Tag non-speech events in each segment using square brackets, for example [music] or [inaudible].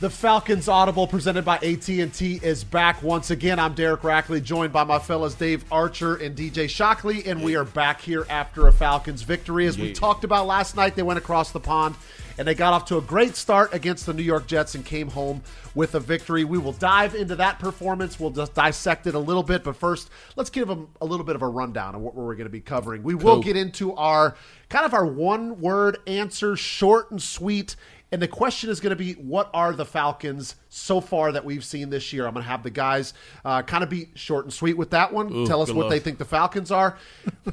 The Falcons Audible presented by AT&T is back once again. I'm Derek Rackley, joined by my fellas Dave Archer and DJ Shockley, and we are back here after a Falcons victory. As we talked about last night, they went across the pond and they got off to a great start against the New York Jets and came home with a victory. We will dive into that performance. We'll just dissect it a little bit, but first, let's give them a little bit of a rundown of what we're going to be covering. We will get into our kind of our one word answer, short and sweet. And the question is going to be, what are the Falcons so far that we've seen this year? I'm going to have the guys uh, kind of be short and sweet with that one. Ooh, Tell us what luck. they think the Falcons are.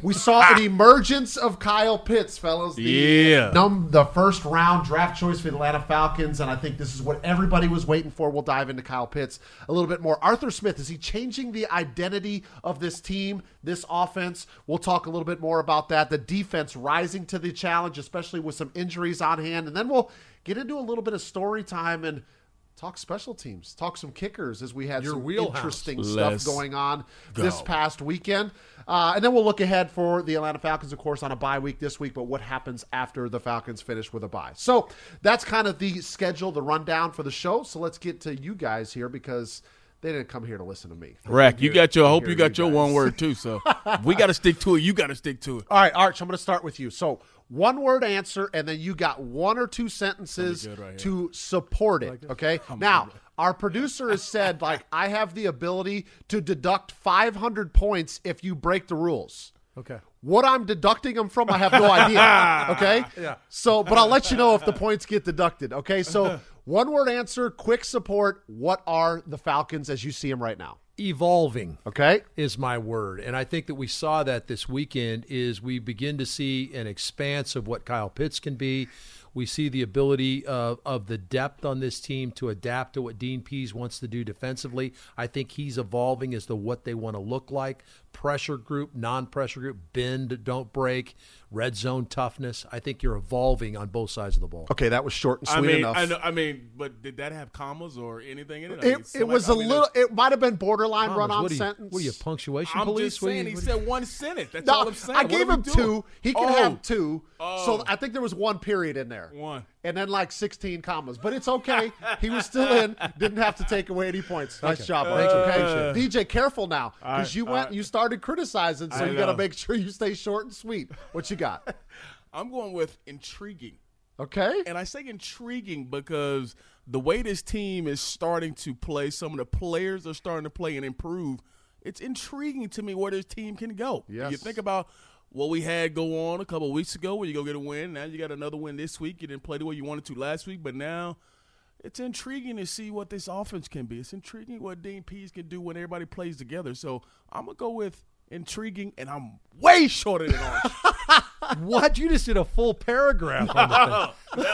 We saw an [laughs] emergence of Kyle Pitts, fellas. The, Yeah. num- the first round draft choice for the Atlanta Falcons, and I think this is what everybody was waiting for. We'll dive into Kyle Pitts a little bit more. Arthur Smith, is he changing the identity of this team, this offense? We'll talk a little bit more about that. The defense rising to the challenge, especially with some injuries on hand. And then we'll get into a little bit of story time and talk special teams, talk some kickers as we had Your some wheelhouse. interesting Let's stuff going on go. this past weekend. Uh, and then we'll look ahead for the Atlanta Falcons, of course, on a bye week this week, but what happens after the Falcons finish with a bye. So that's kind of the schedule, the rundown for the show. So let's get to you guys here because they didn't come here to listen to me. Rack, you got your. I hope you got your guys. one word too. So [laughs] we got to stick to it. You got to stick to it. All right, Arch, I'm going to start with you. So one word answer, and then you got one or two sentences right to support it. Okay. now, our producer has said, like, I have the ability to deduct 500 points if you break the rules. Okay. What I'm deducting them from, I have no idea. [laughs] Okay. Yeah. So, but I'll let you know if the points get deducted. Okay. So, [laughs] one word answer, quick support. What are the Falcons as you see them right now? Evolving Okay. is my word. And I think that we saw that this weekend is we begin to see an expanse of what Kyle Pitts can be. We see the ability of, of the depth on this team to adapt to what Dean Pees wants to do defensively. I think he's evolving as to what they want to look like. Pressure group, non pressure group, bend, don't break, red zone toughness. I think you're evolving on both sides of the ball. Okay. That was short and sweet I mean, enough. I know. I mean, but did that have commas or anything in it? I mean, It, it somebody- was I a mean, little. It might have been borderline Thomas, run on what are you, sentence. What are you, punctuation I'm police? just saying. you- He what- said one sentence. That's No, all I'm saying. I What gave him doing? two. He can Oh. have two. So Oh. I think there was one period in there. One. And then like 16 commas. But it's okay. he was still in. Didn't have to take away any points. Nice job, Arch. Okay. DJ, careful now. Because right, you went right. you started criticizing, so I you got to make sure you stay short and sweet. What you got? [laughs] I'm going with intriguing. Okay. And I say intriguing because the way this team is starting to play, some of the players are starting to play and improve. It's intriguing to me where this team can go. Yes. You think about what we had go on a couple weeks ago where you go get a win. Now you got another win this week. You didn't play the way you wanted to last week, but now it's intriguing to see what this offense can be. It's intriguing what Dean Pees can do when everybody plays together. So I'm to go with intriguing, and I'm way shorter than Orange. [laughs] What? You just did a full paragraph on the thing.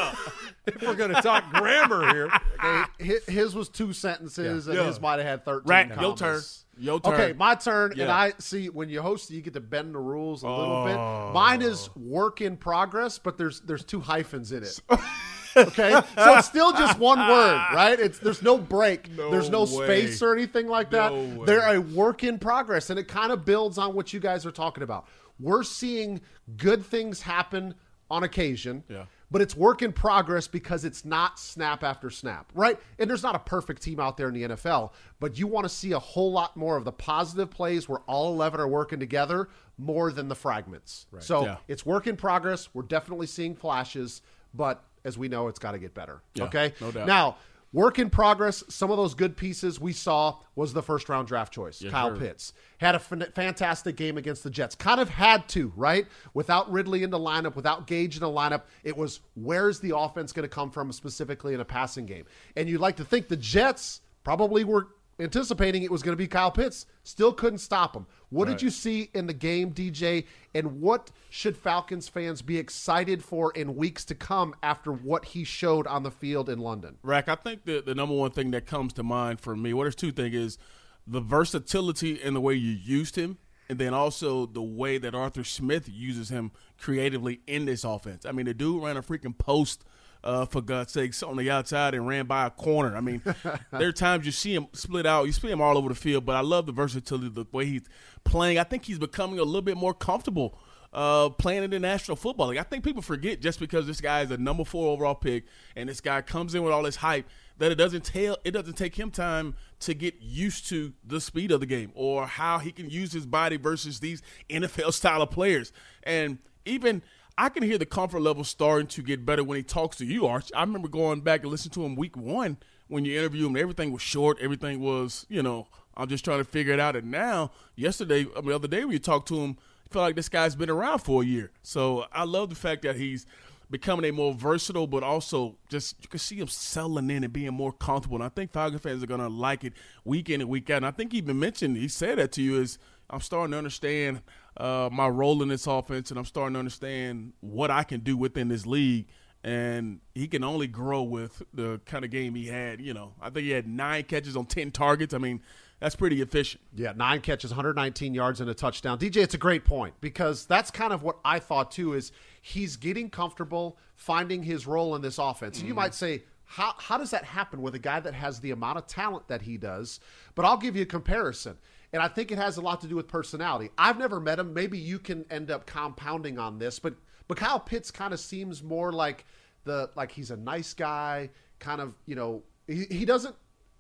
if we're going to talk grammar here. Okay, His was two sentences, and Yeah. his might have had 13 Rack, commas. your turn. Your turn. Okay, my turn. And Yeah. I see when you host, you get to bend the rules a little Oh. bit. Mine is work in progress, but there's there's two hyphens in it. [laughs] okay, so it's still just one word, right? It's there's no break, No there's no way. space or anything like that. No way. They're a work in progress, and it kind of builds on what you guys are talking about. We're seeing good things happen on occasion. Yeah. But it's work in progress because it's not snap after snap, right? And there's not a perfect team out there in the NFL, but you want to see a whole lot more of the positive plays where all 11 are working together more than the fragments. So Yeah. it's work in progress. We're definitely seeing flashes, but as we know, it's got to get better. Yeah, okay? no doubt. Now, work in progress, some of those good pieces we saw was the first round draft choice, Kyle sir. Pitts. Had a fantastic game against the Jets. Kind of had to, right? Without Ridley in the lineup, without Gage in the lineup, it was where's the offense going to come from specifically in a passing game? And you'd like to think the Jets probably were anticipating it was going to be Kyle Pitts. Still couldn't stop him. What did you see in the game, DJ? And what should Falcons fans be excited for in weeks to come after what he showed on the field in London? Rack, I think the, the number one thing that comes to mind for me, well, there's two things, is the versatility and the way you used him, and then also the way that Arthur Smith uses him creatively in this offense. I mean, the dude ran a freaking post uh, for God's sakes, on the outside and ran by a corner. I mean, [laughs] there are times you see him split out, you see him all over the field, but I love the versatility, the way he's playing. I think he's becoming a little bit more comfortable. Uh, playing in the National Football League. I think people forget just because this guy is a number four overall pick and this guy comes in with all this hype that it doesn't tell it doesn't take him time to get used to the speed of the game or how he can use his body versus these NFL style of players. And even I can hear the comfort level starting to get better when he talks to you, Arch. I remember going back and listening to him week one when you interview him. Everything was short. Everything was, you know, I'm just trying to figure it out. And now, yesterday, I mean, the other day when you talked to him, I feel like this guy's been around for a year. So I love the fact that he's becoming a more versatile, but also just you can see him selling in and being more comfortable. And I think Falcon fans are going to like it week in and week out. And I think he even mentioned, he said that to you, is I'm starting to understand uh, my role in this offense, and I'm starting to understand what I can do within this league. And he can only grow with the kind of game he had. You know, I think he had nine catches on 10 targets. I mean, that's pretty efficient. Yeah, nine catches, 119 yards, and a touchdown. DJ, it's a great point because that's kind of what I thought too. Is he's getting comfortable finding his role in this offense? Mm-hmm. You might say, how how does that happen with a guy that has the amount of talent that he does? But I'll give you a comparison. And I think it has a lot to do with personality. I've never met him. Maybe you can end up compounding on this, but but Kyle Pitts kind of seems more like the like he's a nice guy, kind of, you know, he, he doesn't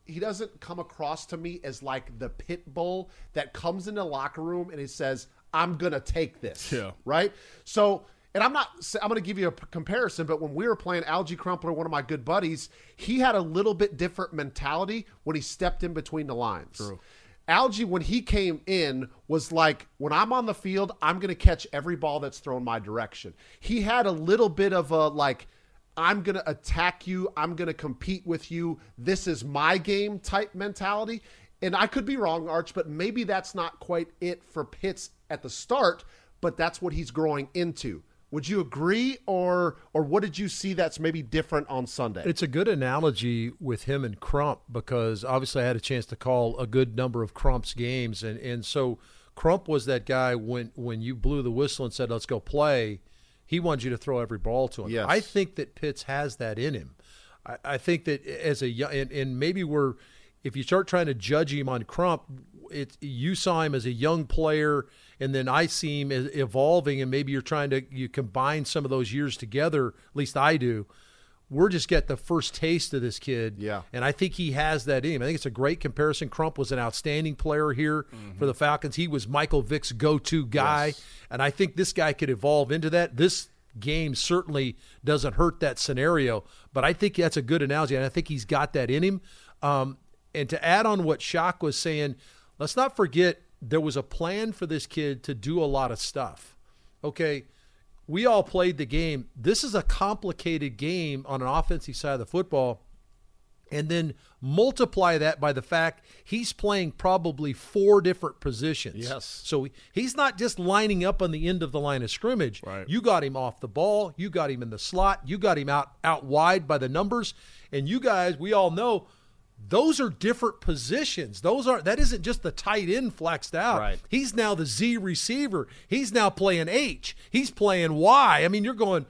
he doesn't come across to me as like the pit bull that comes in the locker room and he says, "I'm gonna take this." Yeah. Right. So, and I'm not. I'm gonna give you a comparison, but when we were playing Alge Crumpler, one of my good buddies, he had a little bit different mentality when he stepped in between the lines. True. Alge, when he came in, was like, when I'm on the field, I'm going to catch every ball that's thrown my direction. He had a little bit of a like, I'm going to attack you. I'm going to compete with you. This is my game type mentality. And I could be wrong, Arch, but maybe that's not quite it for Pitts at the start, but that's what he's growing into. Would you agree, or or what did you see that's maybe different on Sunday? It's a good analogy with him and Crump because obviously I had a chance to call a good number of Crump's games, and and so Crump was that guy when when you blew the whistle and said let's go play he wanted you to throw every ball to him. Yes. I think that Pitts has that in him. I, I think that as a young, and, and maybe we're, if you start trying to judge him on Crump, it you saw him as a young player, and then I see him as evolving, and maybe you're trying to you combine some of those years together. At least I do we're just getting the first taste of this kid. Yeah. And I think he has that in him. I think it's a great comparison. Crump was an outstanding player here mm-hmm. for the Falcons. He was Michael Vick's go to guy. Yes. And I think this guy could evolve into that. This game certainly doesn't hurt that scenario, but I think that's a good analogy. And I think he's got that in him. Um, and to add on what Shock was saying, let's not forget there was a plan for this kid to do a lot of stuff. Okay we all played the game. This is a complicated game on an offensive side of the football. And then multiply that by the fact he's playing probably four different positions. Yes. So he's not just lining up on the end of the line of scrimmage. Right. You got him off the ball. You got him in the slot. You got him out out wide by the numbers. And you guys, we all know those are different positions. Those are that isn't just the tight end flexed out. Right. He's now the Z receiver. He's now playing H. He's playing Y. I mean, you're going,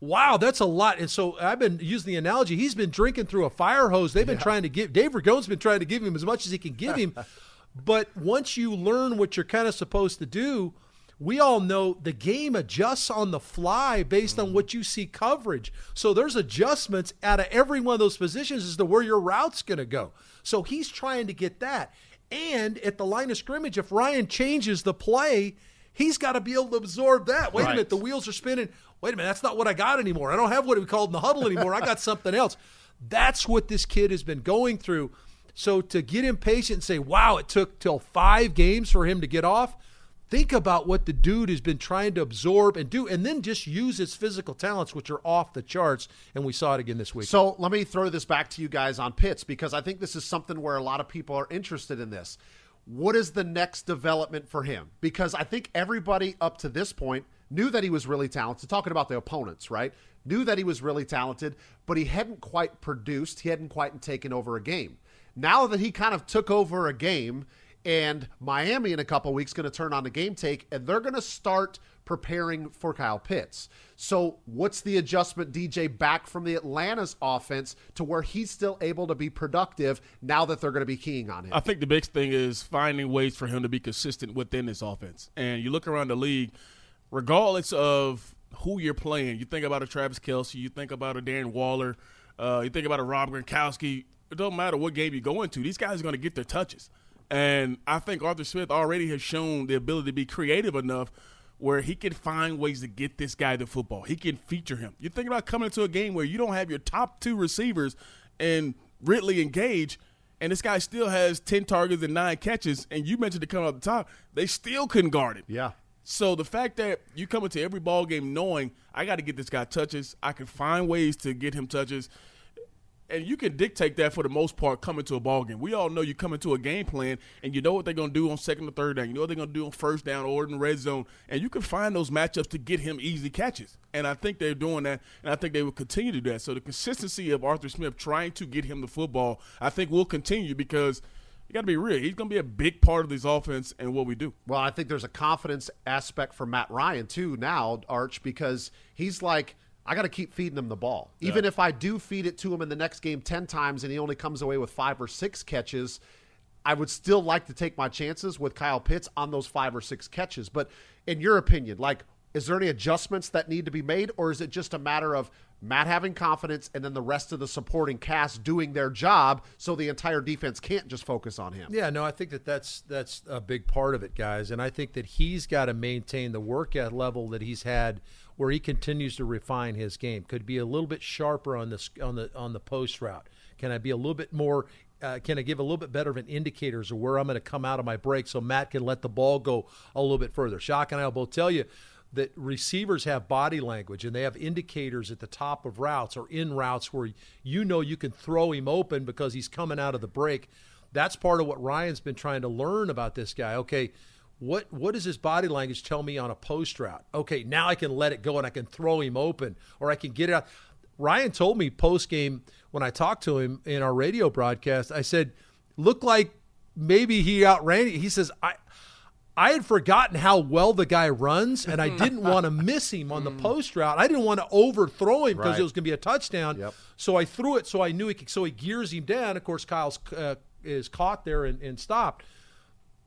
wow, that's a lot. And so I've been using the analogy. He's been drinking through a fire hose. They've been yeah. trying to give Dave Ragone's been trying to give him as much as he can give him. [laughs] but once you learn what you're kind of supposed to do, we all know the game adjusts on the fly based on what you see coverage. So there's adjustments out of every one of those positions as to where your route's going to go. So he's trying to get that. And at the line of scrimmage, if Ryan changes the play, he's got to be able to absorb that. Wait right. a minute, the wheels are spinning. Wait a minute, that's not what I got anymore. I don't have what we called in the huddle anymore. I got something else. That's what this kid has been going through. So to get impatient and say, wow, it took till five games for him to get off, Think about what the dude has been trying to absorb and do, and then just use his physical talents, which are off the charts. And we saw it again this week. So let me throw this back to you guys on Pitts because I think this is something where a lot of people are interested in this. What is the next development for him? Because I think everybody up to this point knew that he was really talented, talking about the opponents, right? Knew that he was really talented, but he hadn't quite produced, he hadn't quite taken over a game. Now that he kind of took over a game, and Miami in a couple weeks going to turn on the game take, and they're going to start preparing for Kyle Pitts. So, what's the adjustment, DJ, back from the Atlanta's offense to where he's still able to be productive now that they're going to be keying on him? I think the big thing is finding ways for him to be consistent within this offense. And you look around the league, regardless of who you're playing. You think about a Travis Kelce, you think about a Darren Waller, uh, you think about a Rob Gronkowski. It don't matter what game you go into; these guys are going to get their touches. And I think Arthur Smith already has shown the ability to be creative enough where he can find ways to get this guy the football. He can feature him. You think about coming into a game where you don't have your top two receivers and Ridley and Gage, and this guy still has 10 targets and nine catches, and you mentioned to come up the top, they still couldn't guard him. Yeah. So the fact that you come into every ball game knowing I got to get this guy touches, I can find ways to get him touches – and you can dictate that for the most part coming to a ball game. We all know you come into a game plan and you know what they're going to do on second or third down. You know what they're going to do on first down or in the red zone, and you can find those matchups to get him easy catches. And I think they're doing that, and I think they will continue to do that. So the consistency of Arthur Smith trying to get him the football, I think will continue because you got to be real. He's going to be a big part of this offense and what we do. Well, I think there's a confidence aspect for Matt Ryan too now, Arch, because he's like – I got to keep feeding him the ball. Yeah. Even if I do feed it to him in the next game 10 times and he only comes away with five or six catches, I would still like to take my chances with Kyle Pitts on those five or six catches. But in your opinion, like, is there any adjustments that need to be made, or is it just a matter of Matt having confidence and then the rest of the supporting cast doing their job so the entire defense can't just focus on him? Yeah, no, I think that that's that's a big part of it, guys, and I think that he's got to maintain the workout level that he's had where he continues to refine his game. Could be a little bit sharper on the on the on the post route. Can I be a little bit more? Uh, can I give a little bit better of an indicators of where I'm going to come out of my break so Matt can let the ball go a little bit further? Shock and I will both tell you that receivers have body language and they have indicators at the top of routes or in routes where you know you can throw him open because he's coming out of the break. That's part of what Ryan's been trying to learn about this guy. Okay, what what does his body language tell me on a post route? Okay, now I can let it go and I can throw him open or I can get it out. Ryan told me post game when I talked to him in our radio broadcast, I said, look like maybe he outran He says, I I had forgotten how well the guy runs, and I didn't want to miss him on the mm. post route. I didn't want to overthrow him because right. it was going to be a touchdown. Yep. So I threw it so I knew he could, so he gears him down. Of course, Kyle's uh, is caught there and, and stopped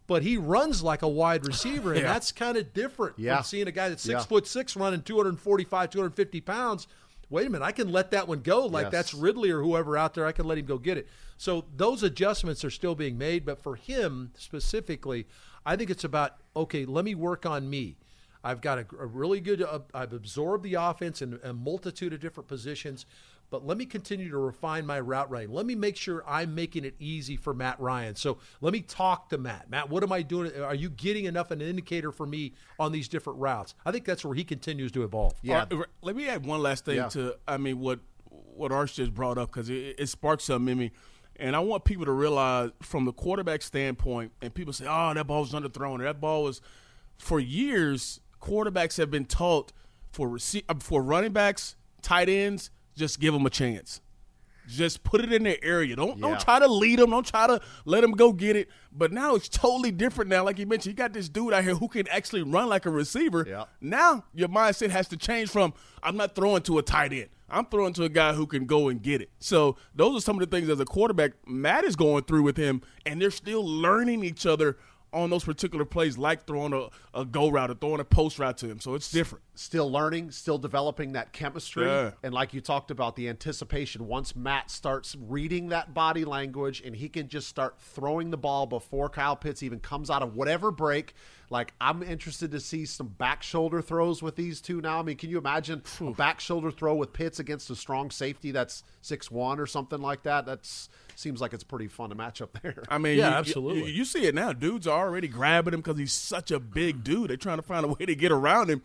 but he runs like a wide [laughs] receiver, and yeah. that's kind of different yeah. from seeing a guy that's six yeah. foot six running 245, 250 pounds. Wait a minute, I can let that one go. Like yes. that's Ridley or whoever out there, I can let him go get it. So those adjustments are still being made, but for him specifically, I think it's about okay. Let me work on me. I've got a, a really good. Uh, I've absorbed the offense in a multitude of different positions but let me continue to refine my route running. Let me make sure I'm making it easy for Matt Ryan. So let me talk to Matt. Matt, what am I doing? Are you getting enough of an indicator for me on these different routes? I think that's where he continues to evolve. Yeah. let me add one last thing yeah. to, I mean, what what Arch just brought up because it, it sparked something in me. And I want people to realize from the quarterback standpoint, and people say, oh, that ball was underthrown. That ball was, for years, quarterbacks have been taught for, rece- uh, for running backs, tight ends, just give them a chance. Just put it in their area. Don't yeah. don't try to lead them. Don't try to let them go get it. But now it's totally different. Now, like you mentioned, you got this dude out here who can actually run like a receiver. Yeah. Now your mindset has to change from I'm not throwing to a tight end. I'm throwing to a guy who can go and get it. So those are some of the things as a quarterback Matt is going through with him, and they're still learning each other on those particular plays, like throwing a, a go route or throwing a post route to him. So it's different. Still learning, still developing that chemistry. Yeah. And like you talked about, the anticipation. Once Matt starts reading that body language and he can just start throwing the ball before Kyle Pitts even comes out of whatever break. Like, I'm interested to see some back shoulder throws with these two now. I mean, can you imagine a back shoulder throw with Pitts against a strong safety that's six one or something like that? That's seems like it's pretty fun to match up there. I mean, yeah, you, absolutely. You, you, see it now. Dudes are already grabbing him because he's such a big dude. They're trying to find a way to get around him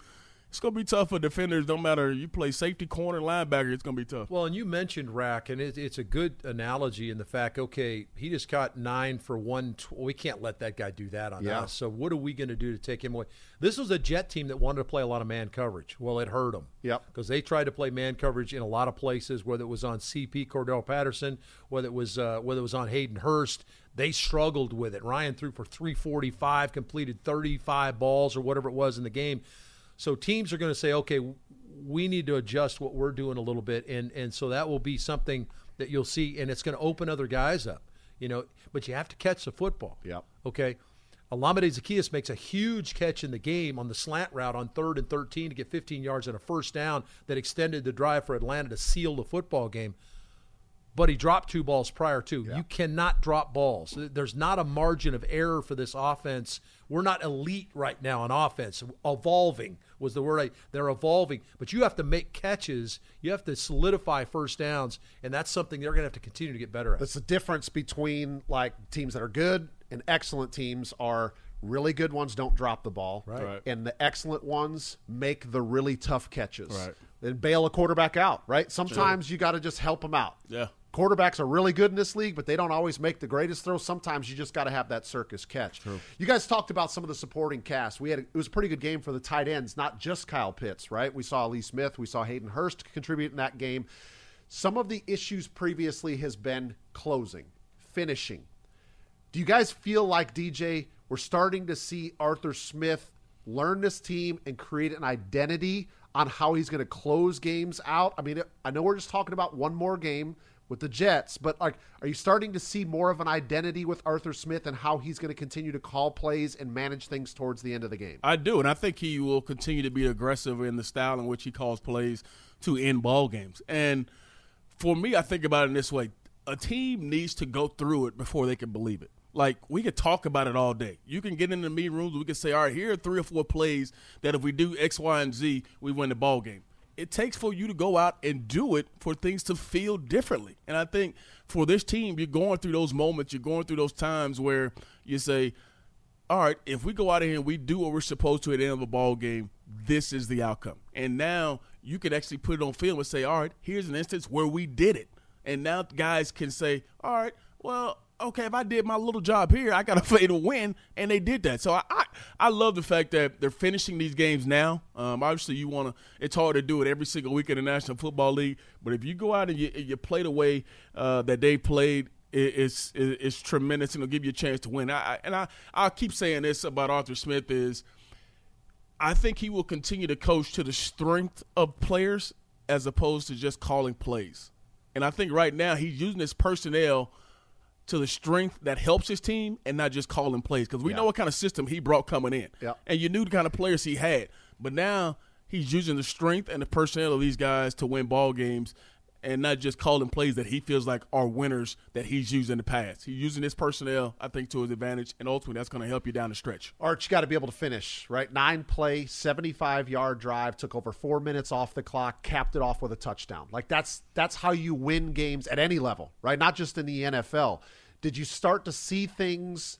it's going to be tough for defenders. No matter you play safety, corner, linebacker, it's going to be tough. Well, and you mentioned Rack, and it, it's a good analogy in the fact. Okay, he just caught nine for one. Tw- we can't let that guy do that on yeah. us. So what are we going to do to take him away? This was a Jet team that wanted to play a lot of man coverage. Well, it hurt them. Yep. Because they tried to play man coverage in a lot of places, whether it was on CP Cordarrelle Patterson, whether it was uh, whether it was on Hayden Hurst. They struggled with it. Ryan threw for 345, completed 35 balls or whatever it was in the game. So teams are going to say, okay, we need to adjust what we're doing a little bit, and and so that will be something that you'll see, and it's going to open other guys up, you know. But you have to catch the football. Yeah. Okay. Olamide Zaccheaus makes a huge catch in the game on the slant route on third and 13 to get 15 yards and a first down that extended the drive for Atlanta to seal the football game. But he dropped two balls prior to. Yeah. You cannot drop balls. There's not a margin of error for this offense. We're not elite right now on offense. Evolving was the word. I, they're evolving, but you have to make catches. You have to solidify first downs, and that's something they're going to have to continue to get better at. That's the difference between like teams that are good and excellent teams are really good ones don't drop the ball, right. right. and the excellent ones make the really tough catches. Right. And bail a quarterback out, right? Sometimes sure. you got to just help them out. Yeah. Quarterbacks are really good in this league, but they don't always make the greatest throws. Sometimes you just got to have that circus catch. True. You guys talked about some of the supporting cast. We had a, it was a pretty good game for the tight ends, not just Kyle Pitts, right? We saw Lee Smith, we saw Hayden Hurst contribute in that game. Some of the issues previously has been closing, finishing, do you guys feel like DJ we're starting to see Arthur Smith learn this team and create an identity on how he's going to close games out? I mean, I know we're just talking about one more game with the Jets, but like, are you starting to see more of an identity with Arthur Smith and how he's going to continue to call plays and manage things towards the end of the game? I do, and I think he will continue to be aggressive in the style in which he calls plays to end ball games. And for me, I think about it in this way: a team needs to go through it before they can believe it like we could talk about it all day. You can get in the meeting rooms. We can say, all right, here are three or four plays that if we do X, Y, and Z, we win the ball game. It takes for you to go out and do it for things to feel differently. And I think for this team, you're going through those moments, you're going through those times where you say, all right, if we go out of here and we do what we're supposed to at the end of a ball game, this is the outcome. And now you can actually put it on film and say, all right, here's an instance where we did it. And now guys can say, all right, well, okay, if I did my little job here, I got to [laughs] play to win, and they did that. So I, I, I love the fact that they're finishing these games now. Um, obviously, you want to. It's hard to do it every single week in the National Football League, but if you go out and you, you play the way uh, that they played, it, it's it, it's tremendous, and it'll give you a chance to win. I, and I I keep saying this about Arthur Smith is. I think he will continue to coach to the strength of players as opposed to just calling plays. And I think right now he's using his personnel – to the strength that helps his team and not just calling plays because we yeah. know what kind of system he brought coming in. Yeah. And you knew the kind of players he had. But now he's using the strength and the personnel of these guys to win ball games and not just calling plays that he feels like are winners that he's used in the past. He's using his personnel, I think, to his advantage, and ultimately that's going to help you down the stretch. Arch, got to be able to finish, right? Nine play, 75 yard drive, took over four minutes off the clock, capped it off with a touchdown. Like that's that's how you win games at any level, right? Not just in the NFL. Did you start to see things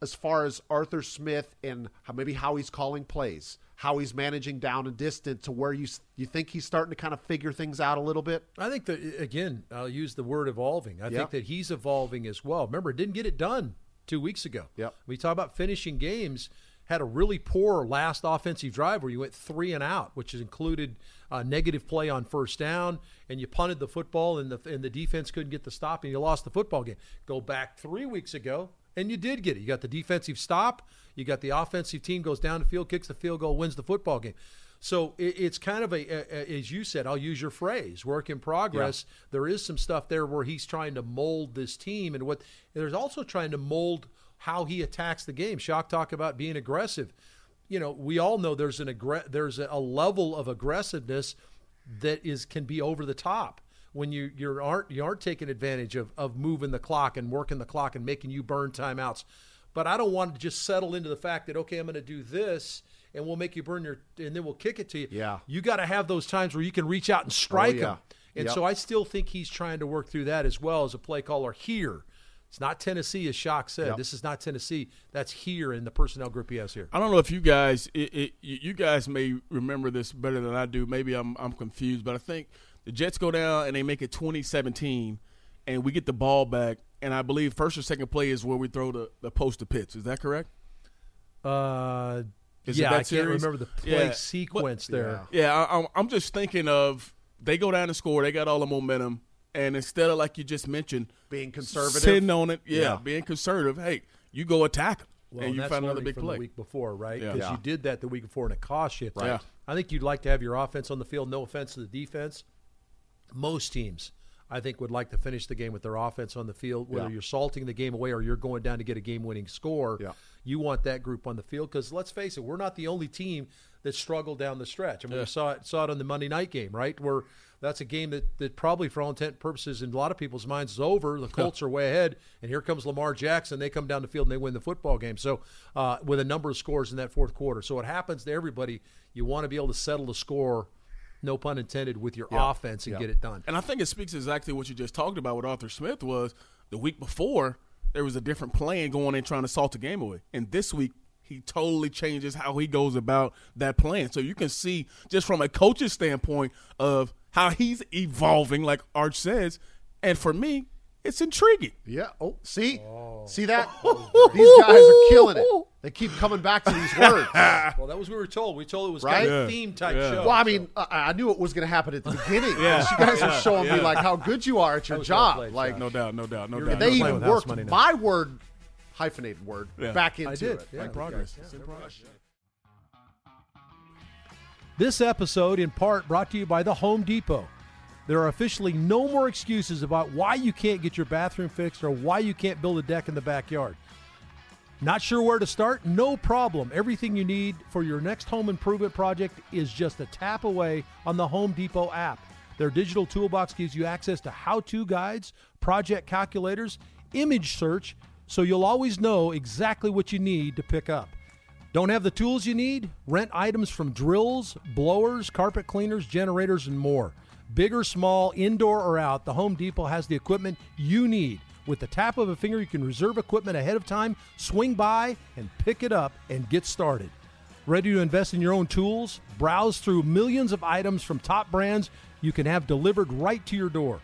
as far as Arthur Smith and maybe how he's calling plays? How he's managing down and distant to where you you think he's starting to kind of figure things out a little bit? I think that again, I'll use the word evolving. I think that he's evolving as well. Remember, didn't get it done two weeks ago. Yep. We talk about finishing games. Had a really poor last offensive drive where you went three and out, which included a negative play on first down, and you punted the football, and the and the defense couldn't get the stop, and you lost the football game. Go back three weeks ago, and you did get it. You got the defensive stop. You got the offensive team goes down the field, kicks the field goal, wins the football game. So it, it's kind of a, a, a, as you said, I'll use your phrase, work in progress. Yeah. There is some stuff there where he's trying to mold this team, and what and there's also trying to mold how he attacks the game. Shock talk about being aggressive. You know, we all know there's an aggr- there's a level of aggressiveness that is can be over the top when you you aren't you aren't taking advantage of of moving the clock and working the clock and making you burn timeouts. But I don't want to just settle into the fact that okay, I'm going to do this and we'll make you burn your and then we'll kick it to you. Yeah, you got to have those times where you can reach out and oh, strike oh, yeah. them. And yep. so I still think he's trying to work through that as well as a play caller here. It's not Tennessee, as Shock said. Yep. This is not Tennessee. That's here in the personnel group he has here. I don't know if you guys, it, it, you guys may remember this better than I do. Maybe I'm, I'm confused, but I think the Jets go down and they make it 2017, and we get the ball back. And I believe first or second play is where we throw the, the post to Pitts. Is that correct? Uh, is yeah, I can't remember the play yeah. sequence but, there. Yeah, I, I'm just thinking of they go down and score. They got all the momentum, and instead of like you just mentioned, being conservative, sitting on it, yeah, yeah. being conservative. Hey, you go attack them. Well, and, and you find another big play. the week before, right? Because yeah. you did that the week before, and it cost you. Right. I think you'd like to have your offense on the field. No offense to the defense most teams I think would like to finish the game with their offense on the field. Whether Yeah. you're salting the game away or you're going down to get a game-winning score, Yeah. you want that group on the field because let's face it, we're not the only team that struggled down the stretch. I mean, we saw it saw it on the Monday night game, right? Where that's a game that, that probably, for all intent and purposes, in a lot of people's minds, is over. The Colts are way ahead, and here comes Lamar Jackson. They come down the field and they win the football game. So, uh, with a number of scores in that fourth quarter, so it happens to everybody. You want to be able to settle the score, no pun intended, with your offense and Yeah. get it done. And I think it speaks exactly what you just talked about with Arthur Smith was the week before there was a different plan going in trying to salt the game away. And this week he totally changes how he goes about that plan. So you can see just from a coach's standpoint of how he's evolving, like Arch says. And for me, it's intriguing. Yeah. Oh, see, see that? [laughs] These guys are killing it. They keep coming back to these words. [laughs] Well, that was what we were told. We told it was kind of Right? a theme type Yeah. show. Well, I mean, I, I knew it was going to happen at the [laughs] beginning. Yeah. You guys are Yeah. showing me like how good you are at your was well job. played, like No doubt, no doubt, no doubt. they even with worked money my word, hyphenated word, Yeah. back into I did. it. Yeah. in progress. It's in progress. This episode, in part, brought to you by the Home Depot. There are officially no more excuses about why you can't get your bathroom fixed or why you can't build a deck in the backyard. Not sure where to start? No problem. Everything you need for your next home improvement project is just a tap away on the Home Depot app. Their digital toolbox gives you access to how to guides, project calculators, image search, so you'll always know exactly what you need to pick up. Don't have the tools you need? Rent items from drills, blowers, carpet cleaners, generators, and more. Big or small, indoor or out, the Home Depot has the equipment you need. With the tap of a finger, you can reserve equipment ahead of time, swing by, and pick it up and get started. Ready to invest in your own tools? Browse through millions of items from top brands you can have delivered right to your door.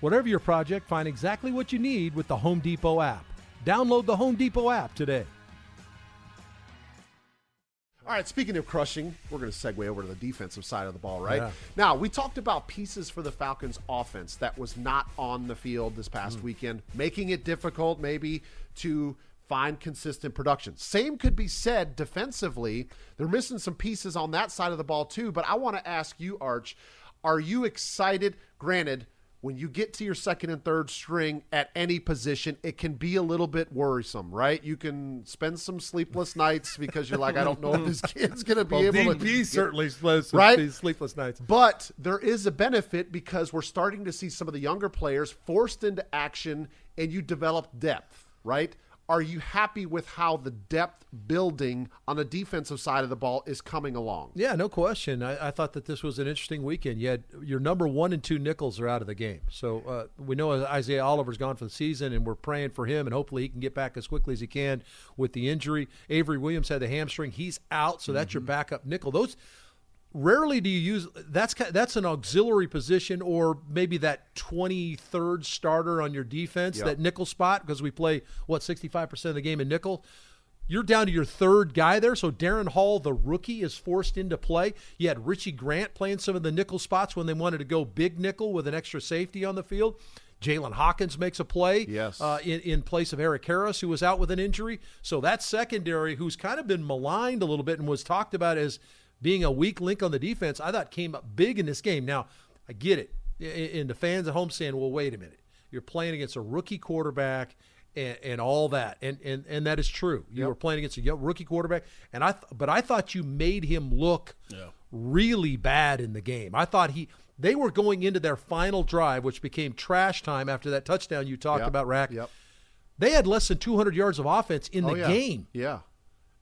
Whatever your project, find exactly what you need with the Home Depot app. Download the Home Depot app today. All right, speaking of crushing, we're going to segue over to the defensive side of the ball, right? Yeah. Now, we talked about pieces for the Falcons offense that was not on the field this past mm. weekend, making it difficult maybe to find consistent production. Same could be said defensively. They're missing some pieces on that side of the ball too, but I want to ask you Arch, are you excited? Granted, when you get to your second and third string at any position, it can be a little bit worrisome, right? You can spend some sleepless nights because you're like, I don't know if this kid's going to be [laughs] able to. he certainly sleeps Right? sleepless nights. But there is a benefit because we're starting to see some of the younger players forced into action and you develop depth, right? Are you happy with how the depth building on the defensive side of the ball is coming along? Yeah, no question. I, I thought that this was an interesting weekend. You had your number one and two nickels are out of the game. So uh, we know Isaiah Oliver's gone for the season, and we're praying for him, and hopefully he can get back as quickly as he can with the injury. Avery Williams had the hamstring; he's out, so that's your backup nickel. Those rarely do you use that's that's an auxiliary position or maybe that 23rd starter on your defense Yep. that nickel spot because we play what 65% of the game in nickel you're down to your third guy there so darren hall the rookie is forced into play you had richie grant playing some of the nickel spots when they wanted to go big nickel with an extra safety on the field Jaylinn Hawkins makes a play Yes. uh, in, in place of Erik Harris, who was out with an injury. So that secondary, who's kind of been maligned a little bit and was talked about as being a weak link on the defense, I thought came up big in this game. Now, I get it. And the fans at home saying, well, wait a minute. You're playing against a rookie quarterback and, and all that. And, and and that is true. You were playing against a rookie quarterback. And I th- but I thought you made him look really bad in the game. I thought he they were going into their final drive, which became trash time after that touchdown you talked Yep. about, Rack. Yep. They had less than 200 yards of offense in oh, the Oh, yeah. game. Yeah.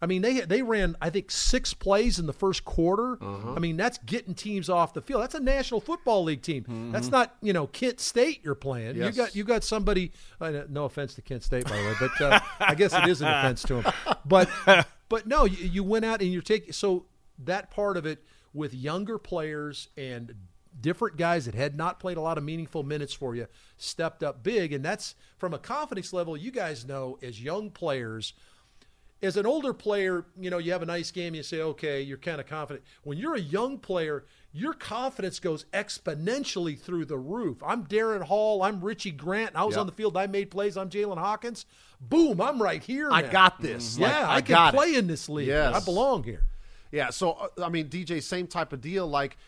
I mean, they they ran I think six plays in the first quarter. Uh-huh. I mean, that's getting teams off the field. That's a National Football League team. That's not you know Kent State you're playing. Mm-hmm. Yes. You got you got somebody. Uh, no offense to Kent State by the way, but uh, I guess it is an offense to them. But [laughs] but no, you, you went out and you're taking so that part of it with younger players and different guys that had not played a lot of meaningful minutes for you stepped up big and that's from a confidence level you guys know as young players as an older player, you know, you have a nice game, you say, okay, you're kind of confident. When you're a young player, your confidence goes exponentially through the roof. I'm Darren Hall. I'm Richie Grant. I was Yep. on the field. I made plays. I'm Jaylinn Hawkins. Boom, I'm right here. I now. got this. Yeah, Like, I, I can got it. play in this league. Yes. I belong here. Yeah, so uh, I mean, DJ, same type of deal. Like,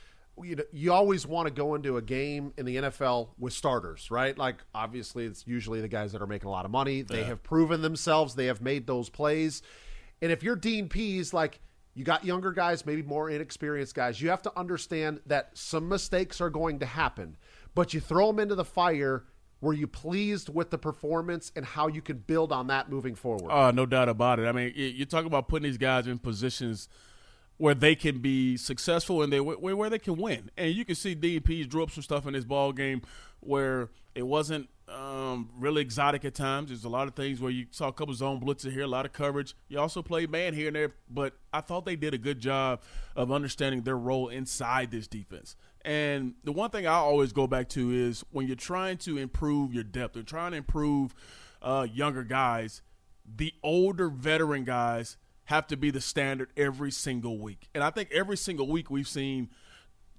you, know, you always want to go into a game in the NFL with starters, right? Like obviously it's usually the guys that are making a lot of money. They Yeah. have proven themselves. They have made those plays. And if you're Dean Pees, like you got younger guys, maybe more inexperienced guys, you have to understand that some mistakes are going to happen. But you throw them into the fire. Were you pleased with the performance and how you can build on that moving forward? Uh, no doubt about it. I mean, you're talking about putting these guys in positions where they can be successful and they where, where they can win. And you can see DPs drew up some stuff in this ball game where it wasn't um, really exotic at times. There's a lot of things where you saw a couple zone blitzes here, a lot of coverage. You also played man here and there, but I thought they did a good job of understanding their role inside this defense. And the one thing I always go back to is when you're trying to improve your depth and trying to improve uh, younger guys, the older veteran guys have to be the standard every single week. And I think every single week we've seen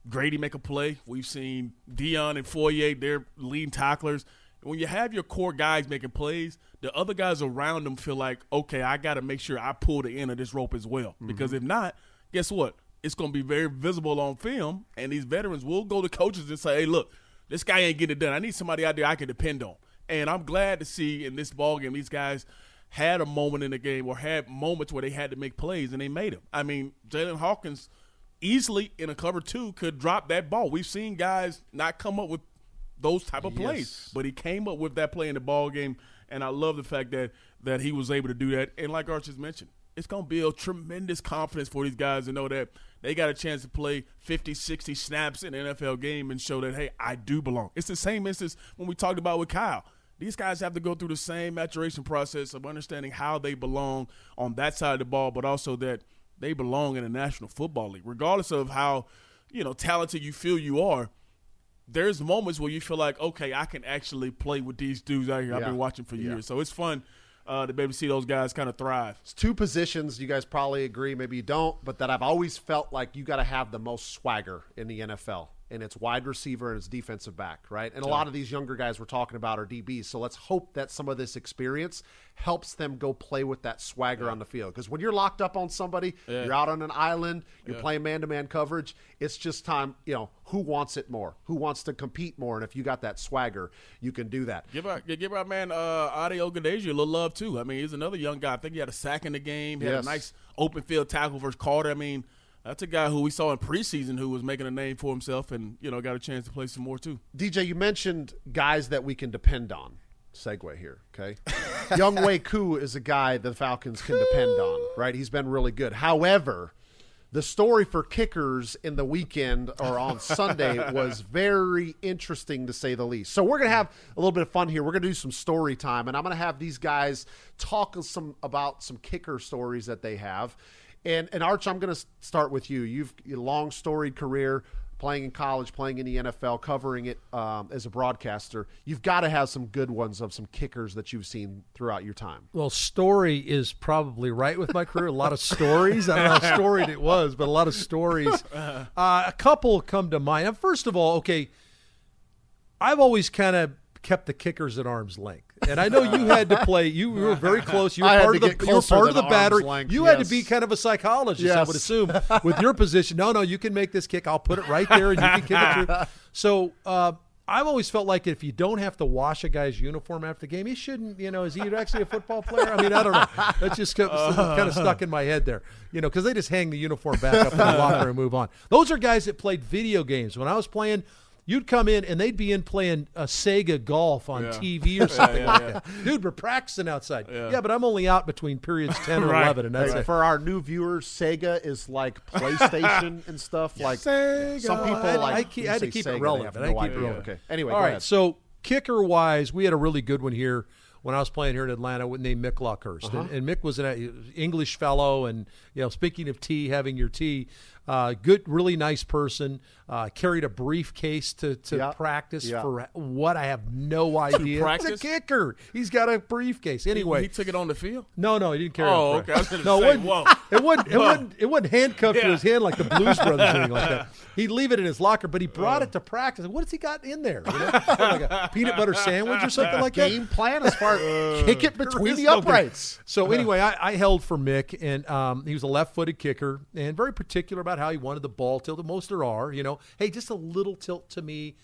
Grady make a play. We've seen Deion and Foye, they're leading tacklers. When you have your core guys making plays, the other guys around them feel like, okay, I got to make sure I pull the end of this rope as well. Mm-hmm. Because if not, guess what? It's going to be very visible on film, and these veterans will go to coaches and say, hey, look, this guy ain't getting it done. I need somebody out there I can depend on. And I'm glad to see in this ball game these guys had a moment in the game or had moments where they had to make plays and they made them. I mean, Jaylinn Hawkins easily in a cover two could drop that ball. We've seen guys not come up with those type of plays, but he came up with that play in the ball game, and I love the fact that that he was able to do that. And like Arch just mentioned, it's going to build tremendous confidence for these guys to know that they got a chance to play 50, 60 snaps in an NFL game and show that hey, I do belong. It's the same instance when we talked about with Kyle. These guys have to go through the same maturation process of understanding how they belong on that side of the ball, but also that they belong in the National Football League, regardless of how you know talented you feel you are. There's moments where you feel like, okay, I can actually play with these dudes out here. I've been watching for Yeah. years, so it's fun uh, to be able to see those guys kind of thrive. It's two positions you guys probably agree, maybe you don't, but that I've always felt like you got to have the most swagger in the NFL. And it's wide receiver and it's defensive back, right? And a lot of these younger guys we're talking about are DBs. So let's hope that some of this experience helps them go play with that swagger on the field. Because when you're locked up on somebody, you're out on an island, you're playing man to man coverage, it's just time, you know, who wants it more? Who wants to compete more? And if you got that swagger, you can do that. Give our give our man uh, Adi Ogundeji a little love too. I mean, he's another young guy. I think he had a sack in the game. He had Yes. a nice open field tackle versus Carter. I mean, that's a guy who we saw in preseason who was making a name for himself, and you know got a chance to play some more too. DJ, you mentioned guys that we can depend on. Segue here, okay? [laughs] Younghoe Koo is a guy that the Falcons can depend on, right? He's been really good. However, the story for kickers in the weekend or on Sunday [laughs] was very interesting to say the least. So we're gonna have a little bit of fun here. We're gonna do some story time, and I'm gonna have these guys talk some about some kicker stories that they have. And and Arch, I'm gonna start with you. You've a long storied career playing in college, playing in the NFL, covering it um, as a broadcaster. You've got to have some good ones of some kickers that you've seen throughout your time. Well, story is probably right with my career. A lot of stories. I don't know how storied it was, but a lot of stories. [laughs] Uh, a couple come to mind. First of all, okay, I've always kind of kept the kickers at arm's length. And I know you had to play. You were [laughs] very close. You were part of the. You were part of the battery. length, You had to be kind of a psychologist. I would assume [laughs] with your position. No, no, you can make this kick. I'll put it right there, and you can kick it through. [laughs] So. Uh, I've always felt like if you don't have to wash a guy's uniform after the game, he shouldn't. You know, is he actually a football player? I mean, I don't know. That's just kind of stuck in my head there. You know, because they just hang the uniform back up in the locker and move on. Those are guys that played video games. When I was playing, you'd come in and they'd be in playing a Sega golf on Yeah. TV [laughs] or something yeah, like yeah. that. Dude, we're practicing outside. Yeah. Yeah. but I'm only out between periods ten or [laughs] Right. eleven, and that's Hey, it. For our new viewers, Sega is like [laughs] PlayStation and stuff. Like Sega. some people I, like I, keep, I had to keep Sega, it they relevant. have I keep it idea. relevant. Okay. Anyway, All go right. ahead. So kicker wise, we had a really good one here when I was playing here in Atlanta with named Mick Luckhurst, Uh-huh. and, and Mick was an English fellow, and you know, speaking of tea, having your tea, uh, good, really nice person. Uh, carried a briefcase to to Yeah. practice Yeah. for what I have no idea. practice? He's a kicker. He's got a briefcase. Anyway, he took it on the field. no, no, he didn't carry it. Oh, it okay. I was no, say, it wouldn't. whoa. it wasn't. It wasn't. It wasn't handcuffed to his hand like the Blues Brothers or anything like that. [laughs] He'd leave it in his locker, but he brought it to practice. What has he got in there? You know? like a [laughs] peanut butter sandwich or something like that. game plan as far [laughs] start. Kick it between the is no uprights. So anyway, I, I held for Mick, and um, he was a left-footed kicker, and very particular about how he wanted the ball tilted. Most there are, you know. Hey, just a little tilt to me.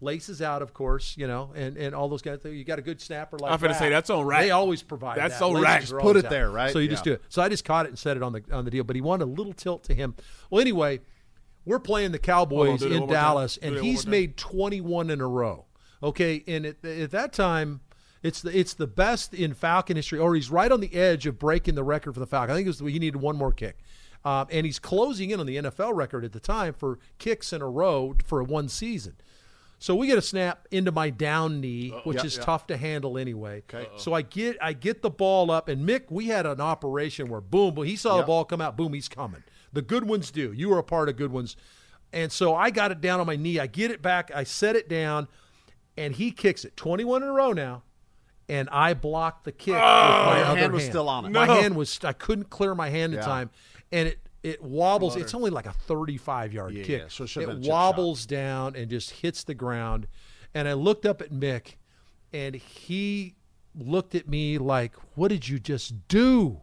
Laces out, of course, you know, and, and all those kind of things. You got a good snapper like I'm going to say, that's on rack. They always provide That's that. on Laces rack. Just put it out. there, right? So you just do it. So I just caught it and set it on the on the deal. But he wanted a little tilt to him. Well, anyway, we're playing the Cowboys do that in one more time. Dallas, and he's made 21 in a row. Okay, and at, at that time, it's the it's the best in Falcon history, or he's right on the edge of breaking the record for the Falcon. I think it was he needed one more kick, um, and he's closing in on the NFL record at the time for kicks in a row for one season. So we get a snap into my down knee, which Yeah, is yeah. tough to handle anyway. Okay. So I get I get the ball up, and Mick, we had an operation where boom, boom, he saw Yeah. the ball come out, boom, he's coming. The good ones do. You were a part of good ones, and so I got it down on my knee. I get it back. I set it down, and he kicks it. Twenty one in a row now, and I blocked the kick with my Your other hand was still on it. My hand was. I couldn't clear my hand in Yeah. time, and it. It wobbles. It's only like a 35 yard Yeah, kick. yeah, so it it wobbles down and just hits the ground. And I looked up at Mick, and he looked at me like, "What did you just do?"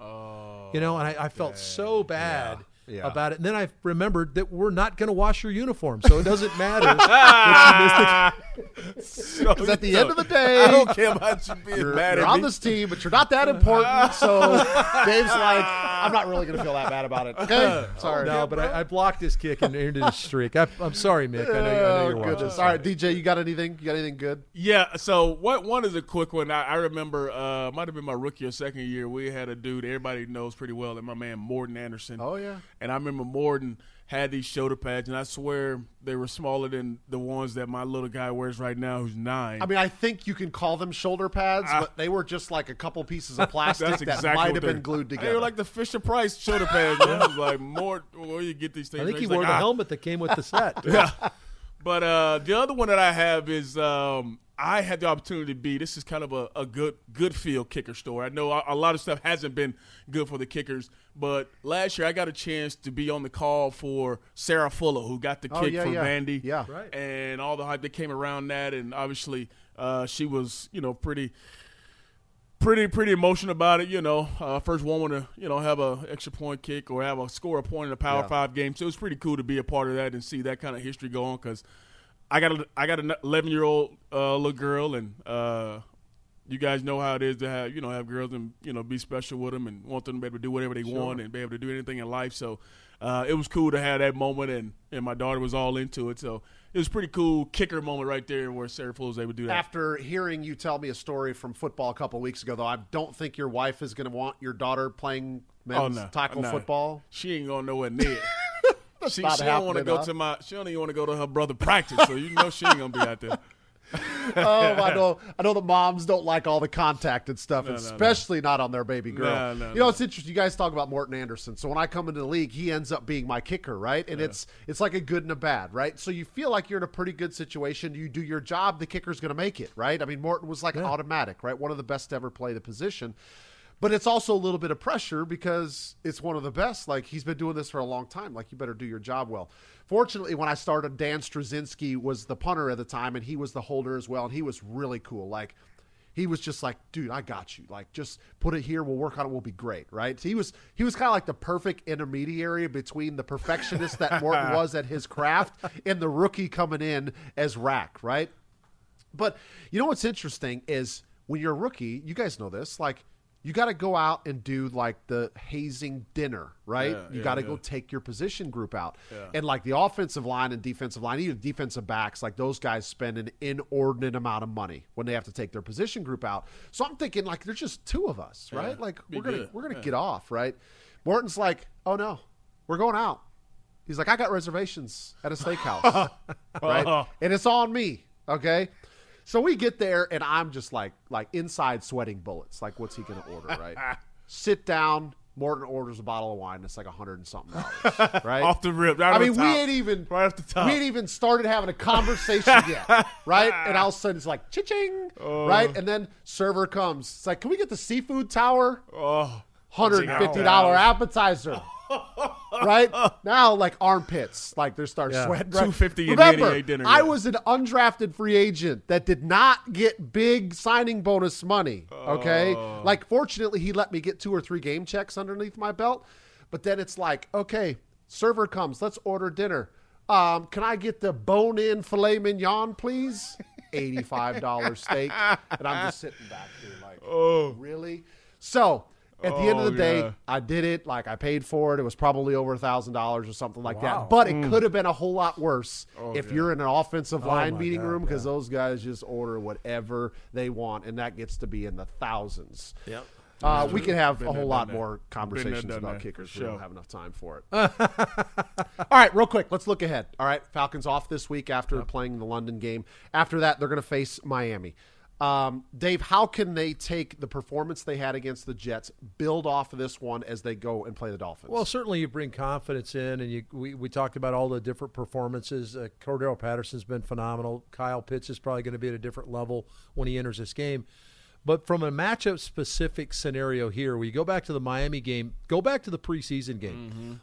you know, and I, I felt so bad Oh, Yeah. about it. And then I remembered that we're not going to wash your uniform, so it doesn't matter. [laughs] that you missed the- Because at the end of the day, I don't care about you being you're, mad you're at on me. this team, but you're not that important. So [laughs] Dave's like, I'm not really going to feel that bad about it. Okay, [laughs] sorry. no, but I, I blocked his kick and ended his streak. I, I'm sorry, Mick. I know, I know Oh, you're watching. goodness. All right, DJ, you got anything? You got anything good? Yeah, so what one is a quick one. I, I remember uh might have been my rookie or second year. We had a dude everybody knows pretty well, that my man Morten Andersen. Oh, yeah. And I remember Morten had these shoulder pads, and I swear they were smaller than the ones that my little guy wears right now, who's nine. I mean, I think you can call them shoulder pads, but they were just like a couple pieces of [laughs] plastic That's that exactly might have been glued together. They together. were like the Fisher Price shoulder pads. man. I was like, more where you get these things? I think he wore like, the "Ah." helmet that came with the set. [laughs] Yeah. But uh, the other one that I have is um, I had the opportunity to be. This is kind of a, a good good feel kicker story. I know a, a lot of stuff hasn't been good for the kickers, but last year I got a chance to be on the call for Sarah Fuller, who got the Oh, kick yeah, for yeah. Vandy, Yeah. Right. and all the hype that came around that, and obviously uh, she was you know pretty pretty pretty emotional about it. You know, uh, first woman to you know have a extra point kick or have a score a point in a Power Yeah. Five game. So it was pretty cool to be a part of that and see that kind of history go on because I got a, I got an 11 year old uh, little girl and. Uh, you guys know how it is to have you know have girls and you know be special with them and want them to be able to do whatever they want and be able to do anything in life. So uh, it was cool to have that moment and and my daughter was all into it. So it was pretty cool kicker moment right there where Sarah Fuller was able to do that. After hearing you tell me a story from football a couple weeks ago, though, I don't think your wife is going to want your daughter playing men's Oh, no. tackle No. football. She ain't going nowhere near. [laughs] she about she don't want to go to my. She don't even want to go to her brother practice. So you know she ain't gonna be out there. [laughs] oh, I know. I know the moms don't like all the contact and stuff, no, no. especially not on their baby girl. No, no, you know, no. it's interesting. You guys talk about Morten Andersen. So when I come into the league, he ends up being my kicker, right? And it's it's like a good and a bad, right? So you feel like you're in a pretty good situation. You do your job, the kicker's going to make it, right? I mean, Morton was like automatic, right? One of the best to ever play the position. But it's also a little bit of pressure because it's one of the best. Like he's been doing this for a long time. Like you better do your job well. Fortunately, when I started, Dan Stryzinski was the punter at the time, and he was the holder as well, and he was really cool. Like he was just like, dude, I got you. Like just put it here. We'll work on it. We'll be great, right? So he was he was kind of like the perfect intermediary between the perfectionist that Morten [laughs] was at his craft and the rookie coming in as rack, right? But you know what's interesting is when you're a rookie, you guys know this, like you got to go out and do like the hazing dinner, right? Yeah, you yeah, got to yeah. go take your position group out. And like the offensive line and defensive line, even defensive backs, like those guys spend an inordinate amount of money when they have to take their position group out. So I'm thinking like there's just two of us, right? Like we're going to we're going to get off, right? Morten's like, "Oh no. We're going out." He's like, "I got reservations at a steakhouse." [laughs] right? Oh. And it's on me. Okay. So we get there, and I'm just like, like inside sweating bullets. Like, what's he going to order? Right. [laughs] Sit down. Morten orders a bottle of wine. It's like a hundred and something dollars. [laughs] Right. Off the rip, right I mean, the we ain't even Right off the top. we ain't even started having a conversation yet, [laughs] right? And all of a sudden it's like cha-ching, Oh. right? And then server comes. It's like, can we get the seafood tower? Oh, Hundred and Oh. Hundred fifty dollar appetizer. Right? Now, like armpits, like they start Yeah. sweating. Right? 250 in Remember, the NBA dinner, I was an undrafted free agent that did not get big signing bonus money. Okay, Oh. like fortunately, he let me get two or three game checks underneath my belt. But then it's like, okay, server comes, let's order dinner. Um, can I get the bone-in filet mignon, please? Eighty-five dollars steak, and I'm just sitting back here like, [laughs] Oh. really? So at the end of Oh, the day, yeah. I did it. Like I paid for it. It was probably over a thousand dollars or something like Wow. that. But it could have been a whole lot worse if yeah. you're in an offensive line my meeting God, room because those guys just order whatever they want, and that gets to be in the thousands. Yep. Uh, we could have Been a whole lot that. more conversations about that, kickers. for We don't have enough time for it. [laughs] All right, real quick, let's look ahead. All right, Falcons off this week after playing the London game. After that, they're going to face Miami. Um, Dave, how can they take the performance they had against the Jets, build off of this one as they go and play the Dolphins? Well, certainly you bring confidence in, and you, we, we talked about all the different performances. Uh, Cordarrelle Patterson's been phenomenal. Kyle Pitts is probably going to be at a different level when he enters this game. But from a matchup specific scenario here, we go back to the Miami game, go back to the preseason game.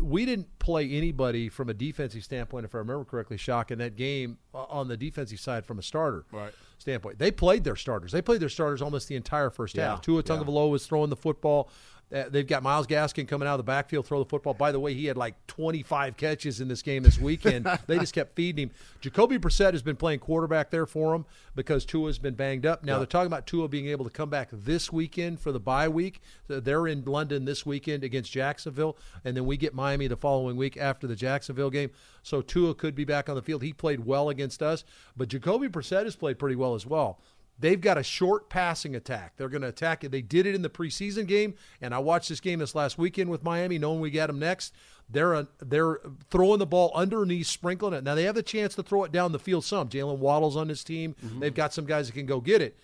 We didn't play anybody from a defensive standpoint, if I remember correctly, Shock, in that game on the defensive side from a starter Right. standpoint. They played their starters. They played their starters almost the entire first Yeah, half. Tua yeah. Was throwing the football. Uh, they've got Myles Gaskin coming out of the backfield, throw the football. By the way, he had like 25 catches in this game this weekend. [laughs] they just kept feeding him. Jacoby Brissett has been playing quarterback there for him because Tua's been banged up. Now they're talking about Tua being able to come back this weekend for the bye week. So they're in London this weekend against Jacksonville, and then we get Miami the following week after the Jacksonville game. So Tua could be back on the field. He played well against us, but Jacoby Brissett has played pretty well as well. They've got a short passing attack. They're going to attack it. They did it in the preseason game, and I watched this game this last weekend with Miami, knowing we got them next. They're a, they're throwing the ball underneath, sprinkling it. Now they have the chance to throw it down the field. Some Jaylen Waddle's on his team. Mm-hmm. They've got some guys that can go get it,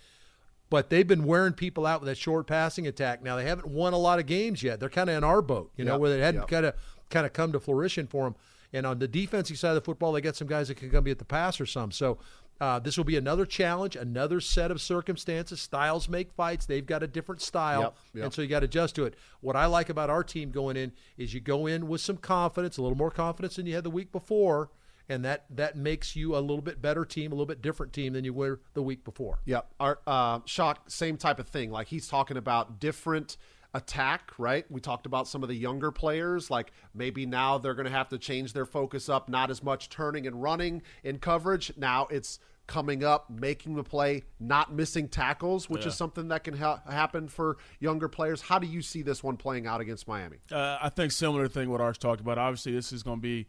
but they've been wearing people out with that short passing attack. Now they haven't won a lot of games yet. They're kind of in our boat, you know, Yep, where they hadn't yep. kind of kind of come to fruition for them. And on the defensive side of the football, they got some guys that can come be at the pass or some. So uh, this will be another challenge, another set of circumstances. Styles make fights. They've got a different style, Yep, yep. and so you got to adjust to it. What I like about our team going in is you go in with some confidence, a little more confidence than you had the week before, and that that makes you a little bit better team, a little bit different team than you were the week before. Yep. Our uh, shock, same type of thing. Like he's talking about different attack, right? We talked about some of the younger players. Like maybe now they're going to have to change their focus up, not as much turning and running in coverage. Now it's coming up, making the play, not missing tackles, which is something that can ha- happen for younger players. How do you see this one playing out against Miami? Uh, I think similar thing what Arch talked about. Obviously, this is going to be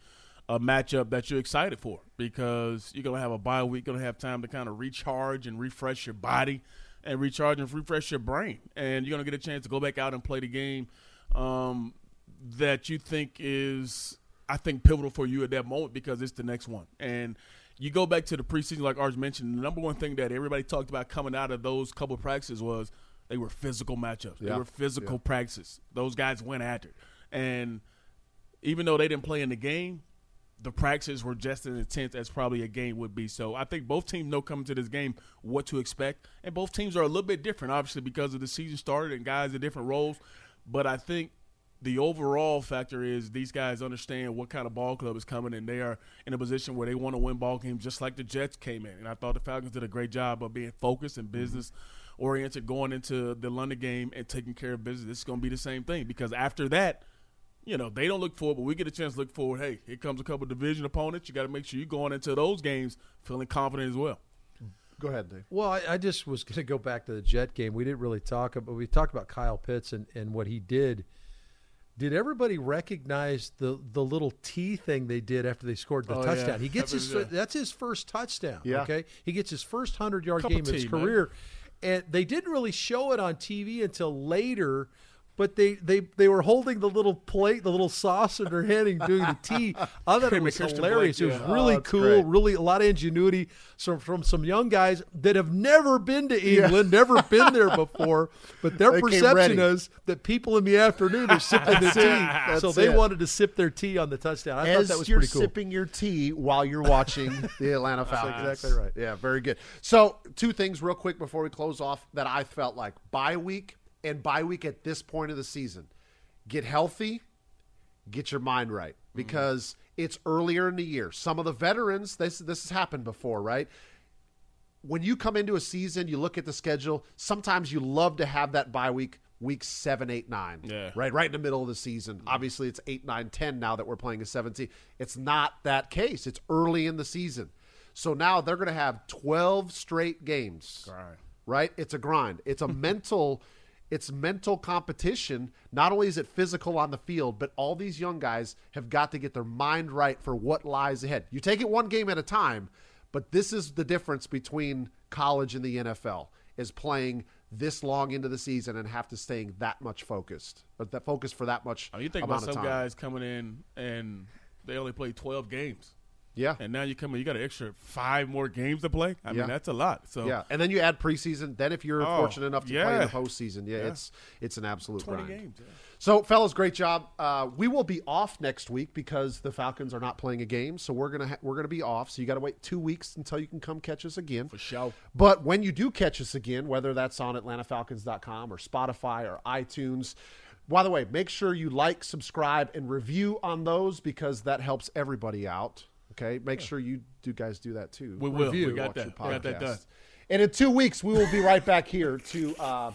a matchup that you're excited for because you're going to have a bye week, you're going to have time to kind of recharge and refresh your body and recharge and refresh your brain, and you're going to get a chance to go back out and play the game um, that you think is, I think, pivotal for you at that moment because it's the next one. And you go back to the preseason, like Arch mentioned, the number one thing that everybody talked about coming out of those couple practices was they were physical matchups. Yeah. They were physical practices. Those guys went after it. And even though they didn't play in the game, the practices were just as intense as probably a game would be. So I think both teams know coming to this game what to expect, and both teams are a little bit different, obviously because of the season started and guys in different roles. But I think the overall factor is these guys understand what kind of ball club is coming, and they are in a position where they want to win ball games, just like the Jets came in. And I thought the Falcons did a great job of being focused and mm-hmm. business oriented going into the London game and taking care of business. This is going to be the same thing because after that you know, they don't look forward, but we get a chance to look forward. Hey, here comes a couple division opponents. You got to make sure you're going into those games feeling confident as well. Mm-hmm. Go ahead, Dave. Well, I, I just was going to go back to the Jet game. We didn't really talk about. We talked about Kyle Pitts and, and what he did. Did everybody recognize the the little T thing they did after they scored the Oh, touchdown? yeah. He gets his yeah. that's his first touchdown. Yeah. Okay, he gets his first hundred yard Cup game of of his tea, man. career, and they didn't really show it on TV until later. But they, they, they were holding the little plate, the little sauce in their hand and doing the tea. [laughs] I thought it was hilarious. Blake, It was really Oh, cool, great. really a lot of ingenuity from, from some young guys that have never been to England, never been there [laughs] before, but their They perception is that people in the afternoon are sipping the tea. That's so they it. wanted to sip their tea on the touchdown. I As thought that was you're pretty cool. sipping your tea while you're watching [laughs] the Atlanta Falcons. exactly right. Yeah, very good. So, two things real quick before we close off that I felt like bye week and bye week at this point of the season. Get healthy, get your mind right mm-hmm. because it's earlier in the year. Some of the veterans, this this has happened before, right? When you come into a season, you look at the schedule. Sometimes you love to have that bye week, week seven, eight, nine, Yeah. right, right in the middle of the season. Mm-hmm. Obviously, it's eight, nine, ten now that we're playing a seventeen. It's not that case. It's early in the season, so now they're going to have twelve straight games Right. right? It's a grind. It's a [laughs] mental it's mental competition. Not only is it physical on the field, but all these young guys have got to get their mind right for what lies ahead. You take it one game at a time, but this is the difference between college and the NFL is playing this long into the season and have to staying that much focused. But that focus for that much I mean, you think about some guys coming in and they only play 12 games. Yeah. And now you come in, you got an extra five more games to play. I Yeah. mean, that's a lot. So yeah, and then you add preseason. Then if you're Oh, fortunate enough to play in the postseason, yeah, it's it's an absolute 20 grind. games. Yeah. So, fellas, great job. Uh, we will be off next week because the Falcons are not playing a game, so we're gonna ha- we're gonna be off. So you got to wait two weeks until you can come catch us again. For sure. But when you do catch us again, whether that's on AtlantaFalcons.com or Spotify or iTunes, by the way, make sure you like, subscribe, and review on those because that helps everybody out. Okay, make sure you do guys do that too. We will. Review. We got Watch that. your We got that podcast. done. And in two weeks, we will be right back here to uh,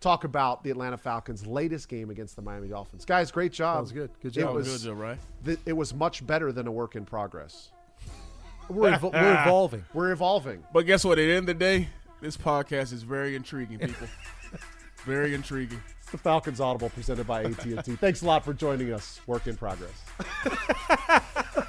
talk about the Atlanta Falcons' latest game against the Miami Dolphins. Guys, great job. Sounds good. Good It job. was, Good job, right? th- it was much better than a work in progress. We're, evol- we're [laughs] evolving. We're evolving. But guess what? At the end of the day, this podcast is very intriguing, people. [laughs] very intriguing. It's the Falcons Audible presented by AT&T. Thanks a lot for joining us. Work in progress. [laughs]